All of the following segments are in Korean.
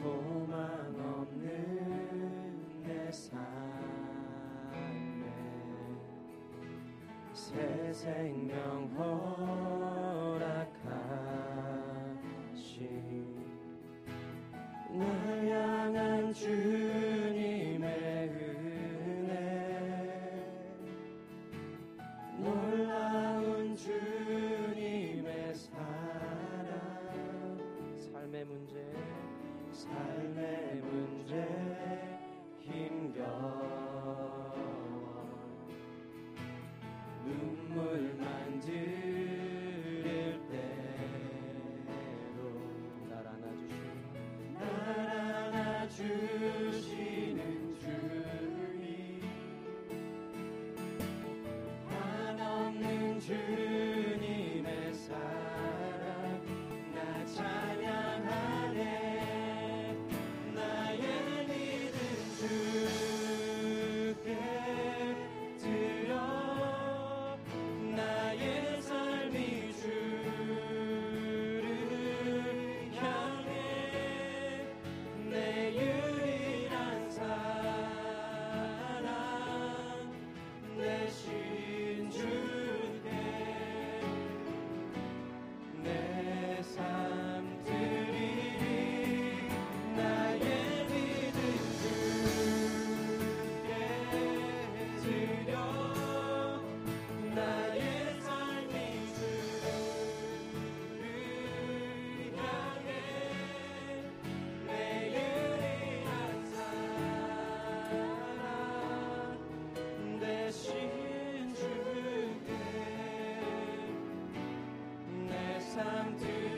소망 없는 내 삶에 새 생명 허 time to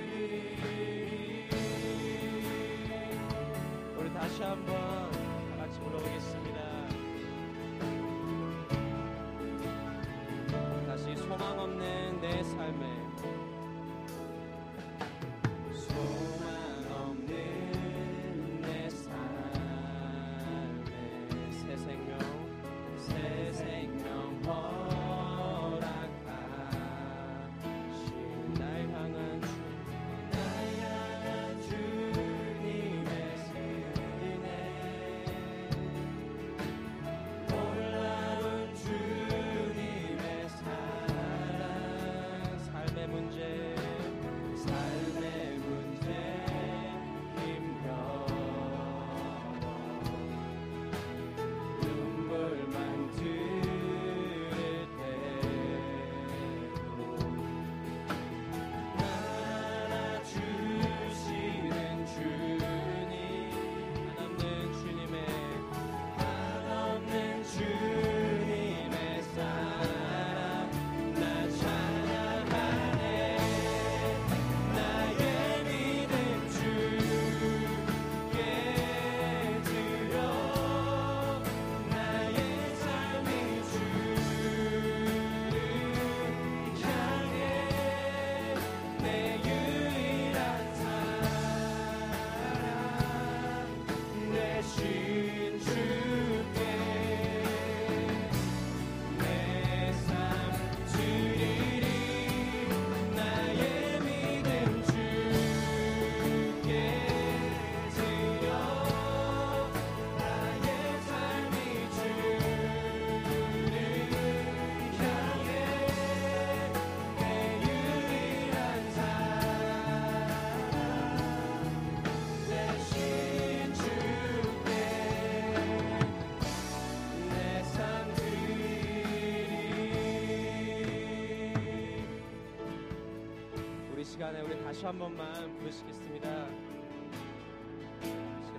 다시 한 번만 부르시겠습니다.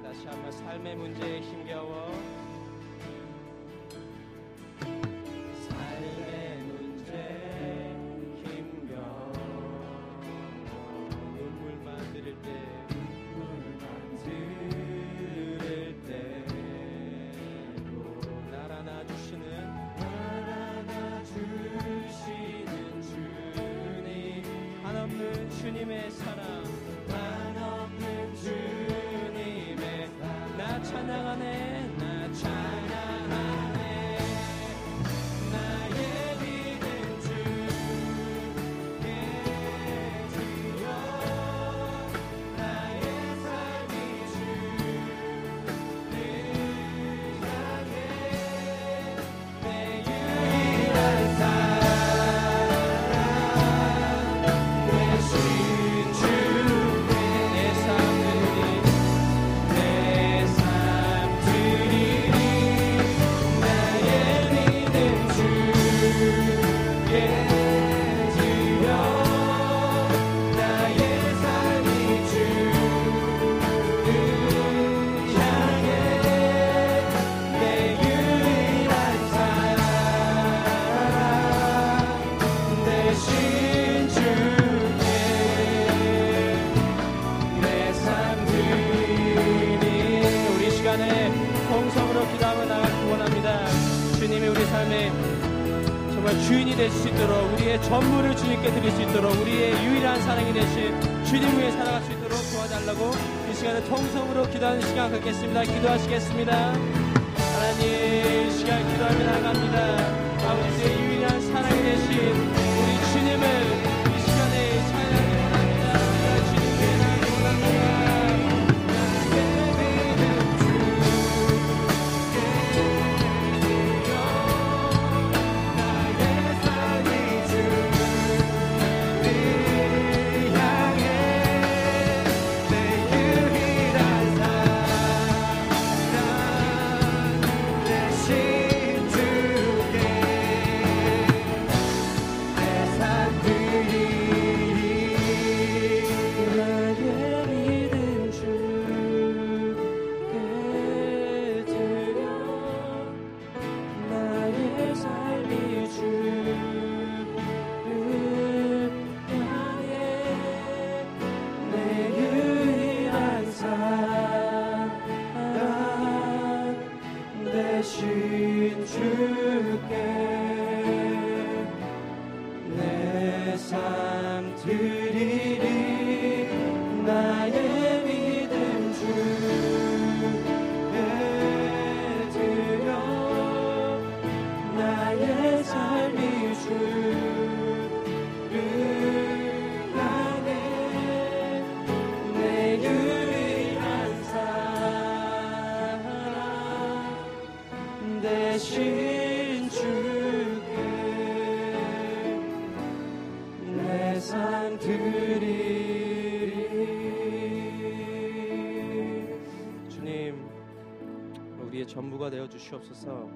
다시 한번 삶의 문제에 힘겨워 주인이 될 수 있도록 우리의 전부를 주님께 드릴 수 있도록 우리의 유일한 사랑이 되신 주님 위에 살아갈 수 있도록 도와달라고 이 시간에 통성으로 기도하는 시간 갖겠습니다. 기도하시겠습니다. 하나님 이 시간 기도하며 나갑니다. 아버지의 유일한 사랑이 되신 주시옵소서.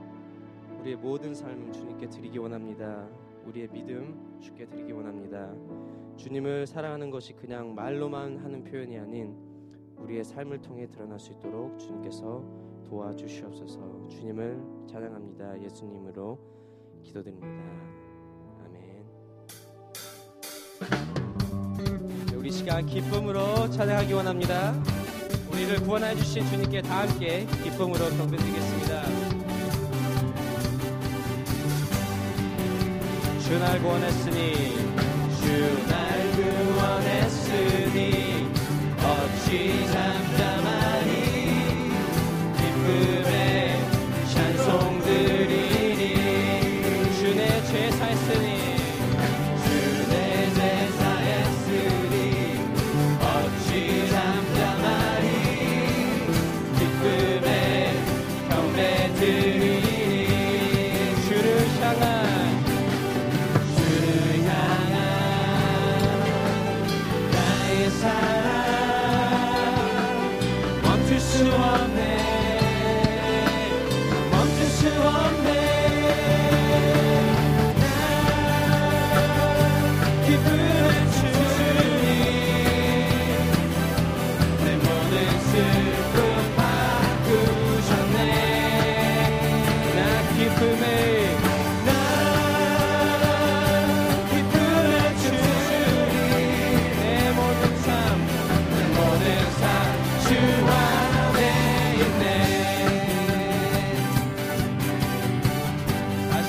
우리의 모든 삶을 주님께 드리기 원합니다. 우리의 믿음 주께 드리기 원합니다. 주님을 사랑하는 것이 그냥 말로만 하는 표현이 아닌 우리의 삶을 통해 드러날 수 있도록 주님께서 도와주시옵소서. 주님을 찬양합니다. 예수님으로 기도드립니다. 아멘. 우리 시간 기쁨으로 찬양하기 원합니다. 우리를 구원해 주신 주님께 다 함께 기쁨으로 경배드리겠습니다. 주날 구원했으니 주날 구원했으니 어찌 잠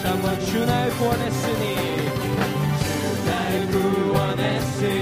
Someone 주날 구원했으니 주날 구원했으니.